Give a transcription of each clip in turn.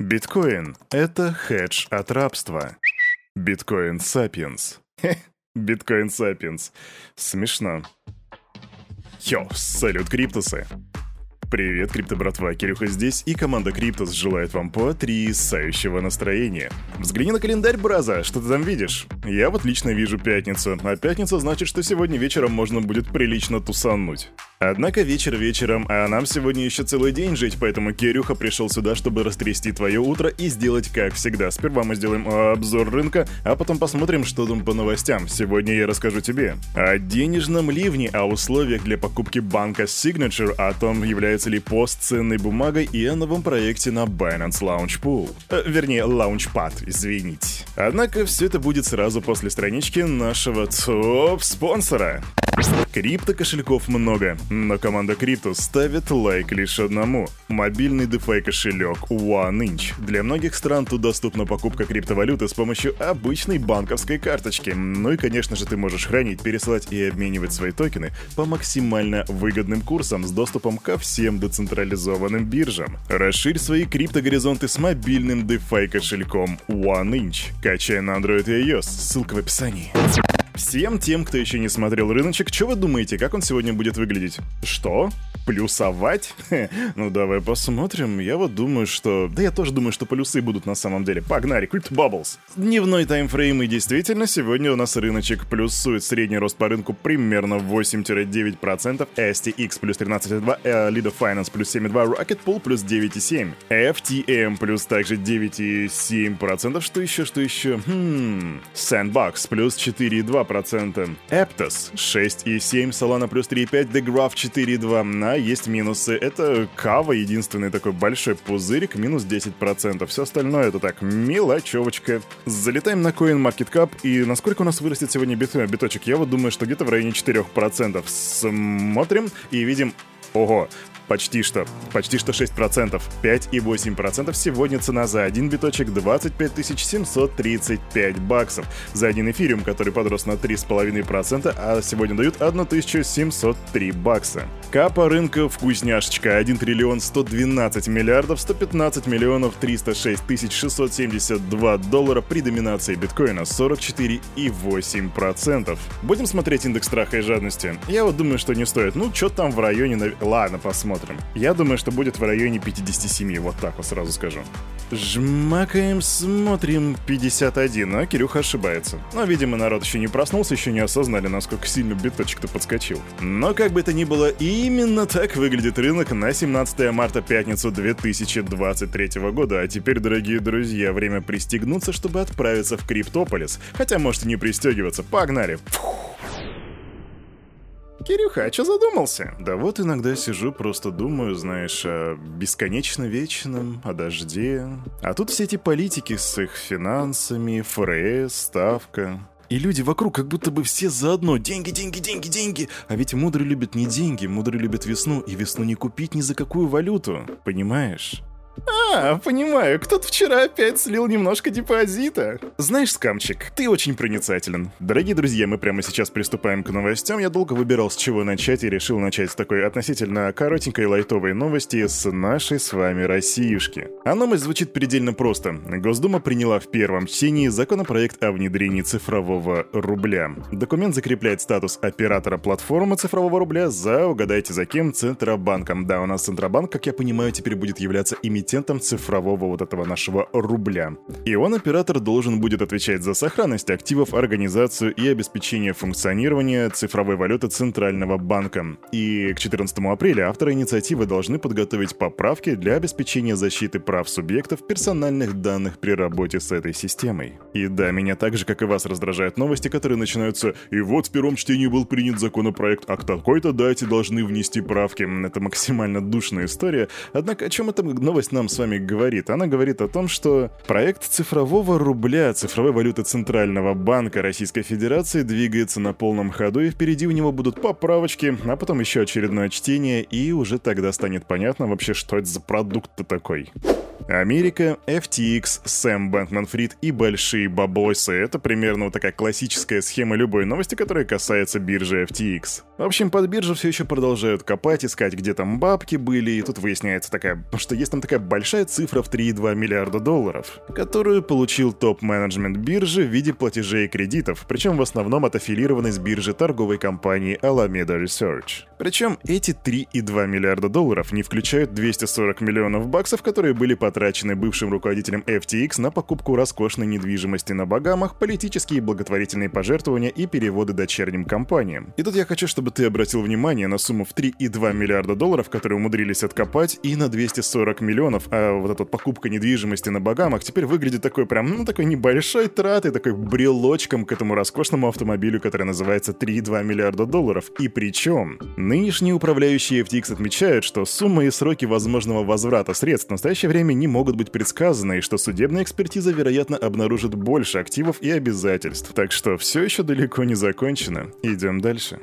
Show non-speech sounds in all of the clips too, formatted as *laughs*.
Биткоин — это хедж от рабства. Биткоин Сапиенс. Биткоин Сапиенс. Смешно. Yo, салют, Криптусы. Привет, крипто братва, Кирюха здесь, и команда Криптус желает вам потрясающего настроения. Взгляни на календарь, brother, что ты там видишь? Я вот лично вижу пятницу, а пятница значит, что сегодня вечером можно будет прилично тусануть. Однако вечер вечером, а нам сегодня еще целый день жить, поэтому Кирюха пришел сюда, чтобы растрясти твое утро и сделать как всегда. Сперва мы сделаем обзор рынка, а потом посмотрим, что там по новостям. Сегодня я расскажу тебе о денежном ливне, о условиях для покупки банка Signature, о том, является ли пост ценной бумагой и о новом проекте на Binance Launch Pool. Э, вернее, Launchpad, извините. Однако все это будет сразу после странички нашего топ-спонсора. Крипто кошельков много, но команда Крипто ставит лайк лишь одному. Мобильный DeFi кошелек OneInch. Для многих стран тут доступна покупка криптовалюты с помощью обычной банковской карточки. Ну и, конечно же, ты можешь хранить, пересылать и обменивать свои токены по максимально выгодным курсам с доступом ко всем децентрализованным биржам. Расширь свои криптогоризонты с мобильным DeFi кошельком OneInch. Качай на Android и iOS, ссылка в описании. Всем тем, кто еще не смотрел рыночек, что вы думаете, как он сегодня будет выглядеть? Что? Плюсовать? *laughs* Хе, ну давай посмотрим. Я вот думаю, что... Да я тоже думаю, что плюсы будут на самом деле. Погнали, Crypt Bubbles. Дневной таймфрейм и действительно сегодня у нас рыночек плюсует. Средний рост по рынку примерно 8-9%. STX плюс 13,2, Lido Finance плюс 7,2, Rocket Pool плюс 9,7. FTM плюс также 9,7%. Что еще, что еще? Хм... Sandbox плюс 4,2%. 2%. Aptos 6,7, Solana плюс 3,5, The Graph 4,2. А есть минусы. Это Кава, единственный такой большой пузырик, минус 10%. Все остальное это так, мелочевочка. Залетаем на CoinMarketCap, и насколько у нас вырастет сегодня бит, биточек? Я вот думаю, что где-то в районе 4%. Смотрим и видим Ого, Почти что. Почти что 6%. 5,8% сегодня цена за один биточек 25 735 баксов. За один эфириум, который подрос на 3,5%, а сегодня дают 1703 бакса. Капа рынка вкусняшечка 1 триллион 112 миллиардов 115 миллионов 306 тысяч 672 доллара при доминации биткоина 44,8%. Будем смотреть индекс страха и жадности. Я вот думаю, что не стоит. Ну, что там в районе... Ладно, посмотрим. Я думаю, что будет в районе 57, вот так вот сразу скажу. Жмакаем, смотрим 51, а Кирюха ошибается. Но, видимо, народ еще не проснулся, еще не осознали, насколько сильно биточек-то подскочил. Но, как бы то ни было, именно так выглядит рынок на 17 марта пятницу 2023 года. А теперь, дорогие друзья, время пристегнуться, чтобы отправиться в Криптополис. Хотя можете не пристегиваться, погнали! Фух. Кирюха, а что задумался? Да вот иногда сижу, просто думаю, знаешь, о бесконечно вечном, о дожде. А тут все эти политики с их финансами, ФРС, ставка. И люди вокруг как будто бы все заодно. Деньги, деньги, деньги, деньги. А ведь мудрый любит не деньги, мудрый любит весну. И весну не купить ни за какую валюту. Понимаешь? А, понимаю, кто-то вчера опять слил немножко депозита. Знаешь, скамчик, ты очень проницателен. Дорогие друзья, мы прямо сейчас приступаем к новостям. Я долго выбирал, с чего начать, и решил начать с такой относительно коротенькой лайтовой новости с нашей с вами Россиюшки. А новость звучит предельно просто. Госдума приняла в первом чтении законопроект о внедрении цифрового рубля. Документ закрепляет статус оператора платформы цифрового рубля за, угадайте за кем, Центробанком. Да, у нас Центробанк, как я понимаю, теперь будет являться имитацией эмитентом цифрового вот этого нашего рубля. И он, оператор, должен будет отвечать за сохранность активов, организацию и обеспечение функционирования цифровой валюты Центрального банка. И к 14 апреля авторы инициативы должны подготовить поправки для обеспечения защиты прав субъектов персональных данных при работе с этой системой. И да, меня так же, как и вас, раздражают новости, которые начинаются «И вот в первом чтении был принят законопроект, а к такой-то дате должны внести правки». Это максимально душная история. Однако о чем эта новость нам с вами говорит? Она говорит о том, что проект цифрового рубля, цифровой валюты Центрального банка Российской Федерации двигается на полном ходу, и впереди у него будут поправочки, а потом еще очередное чтение, и уже тогда станет понятно вообще, что это за продукт-то такой. Америка, FTX, Сэм Бэнкман-Фрид и большие бабосы. Это примерно вот такая классическая схема любой новости, которая касается биржи FTX. В общем, под биржу все еще продолжают копать, искать, где там бабки были, и тут выясняется такая, что есть там такая большая цифра в 3,2 миллиарда долларов, которую получил топ-менеджмент биржи в виде платежей и кредитов, причем в основном от аффилированной с биржи торговой компании Alameda Research. Причем эти 3,2 миллиарда долларов не включают 240 миллионов баксов, которые были потрачены бывшим руководителем FTX на покупку роскошной недвижимости на Багамах, политические и благотворительные пожертвования и переводы дочерним компаниям. И тут я хочу, чтобы ты обратил внимание на сумму в 3,2 миллиарда долларов, которые умудрились откопать, и на 240 миллионов, а вот эта покупка недвижимости на Багамах теперь выглядит такой прям, ну, такой небольшой тратой, такой брелочком к этому роскошному автомобилю, который называется 3,2 миллиарда долларов. И причем, нынешние управляющие FTX отмечают, что сумма и сроки возможного возврата средств в настоящее время не могут быть предсказаны, и что судебная экспертиза, вероятно, обнаружит больше активов и обязательств. Так что все еще далеко не закончено. Идем дальше.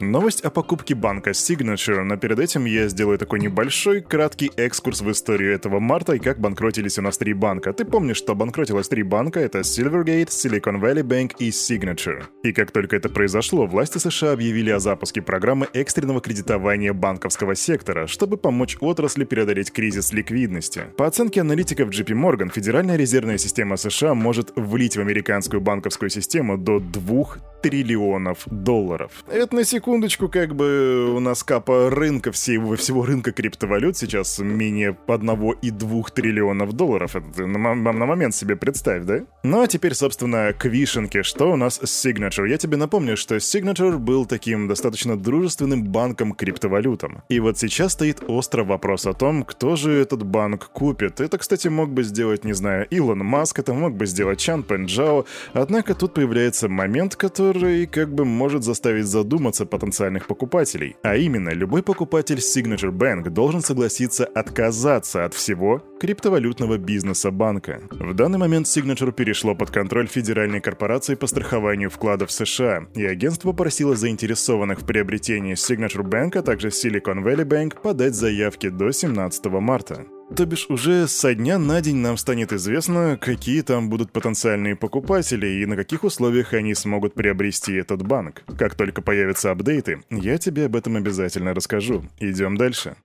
Новость о покупке банка Signature, но перед этим я сделаю такой небольшой, краткий экскурс в историю этого марта и как банкротились у нас три банка. Ты помнишь, что банкротилось три банка? Это Silvergate, Silicon Valley Bank и Signature. И как только это произошло, власти США объявили о запуске программы экстренного кредитования банковского сектора, чтобы помочь отрасли преодолеть кризис ликвидности. По оценке аналитиков JP Morgan, Федеральная резервная система США может влить в американскую банковскую систему до 2 триллионов долларов. Это на секундочку, как бы у нас капа рынка всего, всего рынка криптовалют сейчас менее 1,2 триллионов долларов. Это на, на момент себе представь, да? Ну а теперь, собственно, к вишенке. Что у нас с Signature? Я тебе напомню, что Signature был таким достаточно дружественным банком криптовалютам. И вот сейчас стоит острый вопрос о том, кто же этот банк купит. Это, кстати, мог бы сделать, не знаю, Илон Маск, это мог бы сделать Чан Пенджао. Однако тут появляется момент, который как бы может заставить задуматься потенциальных покупателей. А именно, любой покупатель Signature Bank должен согласиться отказаться от всего криптовалютного бизнеса банка. В данный момент Signature перешло под контроль Федеральной корпорации по страхованию вкладов США, и агентство просило заинтересованных в приобретении Signature Bank, а также Silicon Valley Bank подать заявки до 17 марта. То бишь уже со дня на день нам станет известно, какие там будут потенциальные покупатели и на каких условиях они смогут приобрести этот банк. Как только появятся апдейты, я тебе об этом обязательно расскажу. Идем дальше.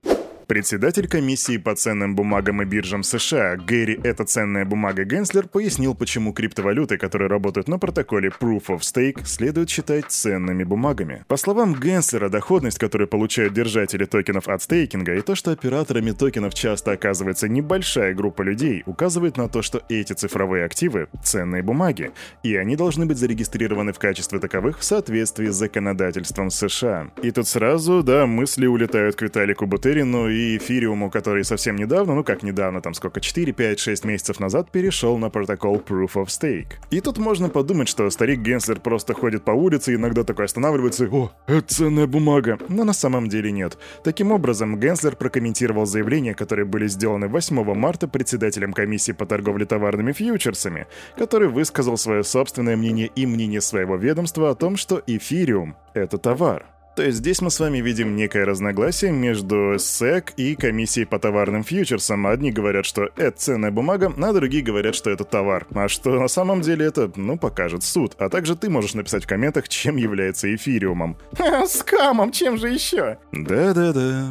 Председатель комиссии по ценным бумагам и биржам США Гэри «Это ценная бумага» Генслер пояснил, почему криптовалюты, которые работают на протоколе Proof of Stake, следует считать ценными бумагами. По словам Генслера, доходность, которую получают держатели токенов от стейкинга, и то, что операторами токенов часто оказывается небольшая группа людей, указывает на то, что эти цифровые активы — ценные бумаги, и они должны быть зарегистрированы в качестве таковых в соответствии с законодательством США. И тут сразу, да, мысли улетают к Виталику Бутерину и и эфириуму, который совсем недавно, ну как недавно, там сколько, 4, 5, 6 месяцев назад перешел на протокол Proof of Stake. И тут можно подумать, что старик Генслер просто ходит по улице и иногда такой останавливается «О, это ценная бумага!» Но на самом деле нет. Таким образом, Генслер прокомментировал заявления, которые были сделаны 8 марта председателем комиссии по торговле товарными фьючерсами, который высказал свое собственное мнение и мнение своего ведомства о том, что эфириум — это товар. То есть здесь мы с вами видим некое разногласие между СЭК и комиссией по товарным фьючерсам. Одни говорят, что это ценная бумага, а другие говорят, что это товар. А что на самом деле это, ну, покажет суд. А также ты можешь написать в комментах, чем является эфириумом. *laughs* Ха, скамом, чем же еще? Да-да-да.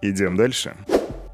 Идем дальше.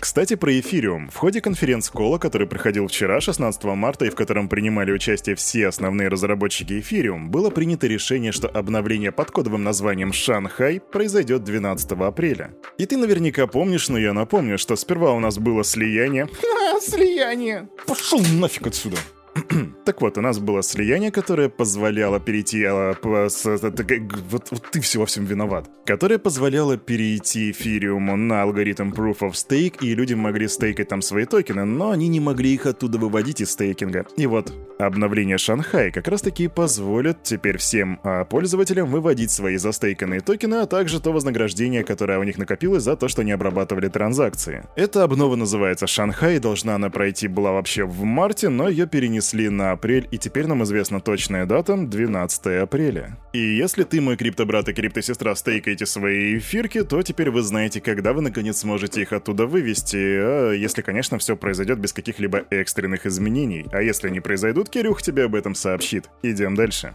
Кстати, про эфириум. В ходе конференц-кола, который проходил вчера, 16 марта, и в котором принимали участие все основные разработчики эфириум, было принято решение, что обновление под кодовым названием Шанхай произойдет 12 апреля. И ты наверняка помнишь, но я напомню, что сперва у нас было слияние. *laughs* Ха, слияние! Пошел нафиг отсюда! *clears throat* так вот, у нас было слияние, которое позволяло перейти... А, с, вот, вот ты все во всем виноват. Которое позволяло перейти эфириуму на алгоритм Proof of Stake, и люди могли стейкать там свои токены, но они не могли их оттуда выводить из стейкинга. И вот, обновление Шанхай как раз таки позволит теперь всем а, пользователям выводить свои застейканные токены, а также то вознаграждение, которое у них накопилось за то, что не обрабатывали транзакции. Эта обнова называется Шанхай, должна она пройти была вообще в марте, но ее перенесли перенесли на апрель, и теперь нам известна точная дата — 12 апреля. И если ты, мой криптобрат и криптосестра, стейкаете свои эфирки, то теперь вы знаете, когда вы наконец сможете их оттуда вывести, а если, конечно, все произойдет без каких-либо экстренных изменений. А если не произойдут, Кирюх тебе об этом сообщит. Идем дальше.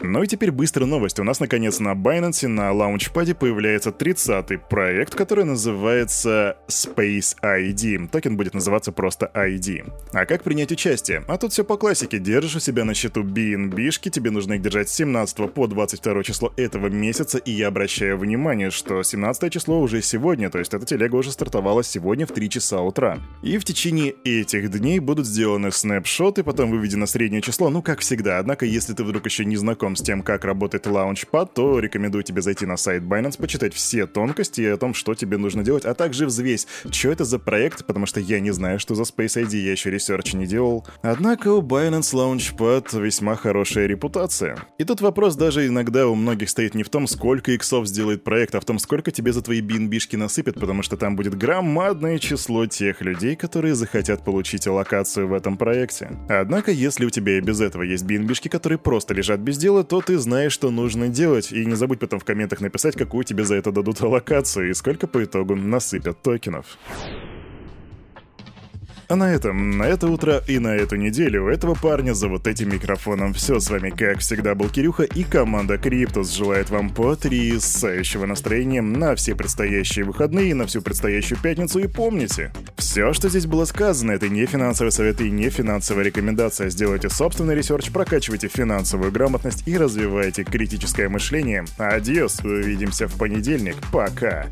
Ну и теперь быстрая новость. У нас наконец на Binance на launchpad е появляется 30-й проект, который называется Space ID. Токен будет называться просто ID. А как принять участие? А тут все по классике. Держишь у себя на счету BNB-шки, тебе нужно их держать с 17 по 22 число этого месяца, и я обращаю внимание, что 17 число уже сегодня, то есть эта телега уже стартовала сегодня в 3 часа утра. И в течение этих дней будут сделаны снапшоты, потом выведено среднее число, ну как всегда. Однако, если ты вдруг еще не знаком с тем, как работает Launchpad, то рекомендую тебе зайти на сайт Binance, почитать все тонкости о том, что тебе нужно делать, а также взвесь, что это за проект, потому что я не знаю, что за Space ID, я еще research не делал. Однако у Binance Launchpad весьма хорошая репутация. И тут вопрос даже иногда у многих стоит не в том, сколько иксов сделает проект, а в том, сколько тебе за твои BNB-шки насыпят, потому что там будет громадное число тех людей, которые захотят получить локацию в этом проекте. Однако, если у тебя и без этого есть BNB-шки, которые просто лежат без дела, то ты знаешь, что нужно делать, и не забудь потом в комментах написать, какую тебе за это дадут *laughs* локацию и сколько по итогу насыпят токенов. А на этом, на это утро и на эту неделю у этого парня за вот этим микрофоном все. С вами, как всегда, был Кирюха и команда Криптус желает вам потрясающего настроения на все предстоящие выходные, на всю предстоящую пятницу. И помните, все, что здесь было сказано, это не финансовый совет и не финансовая рекомендация. Сделайте собственный research, прокачивайте финансовую грамотность и развивайте критическое мышление. Adiós, увидимся в понедельник. Пока.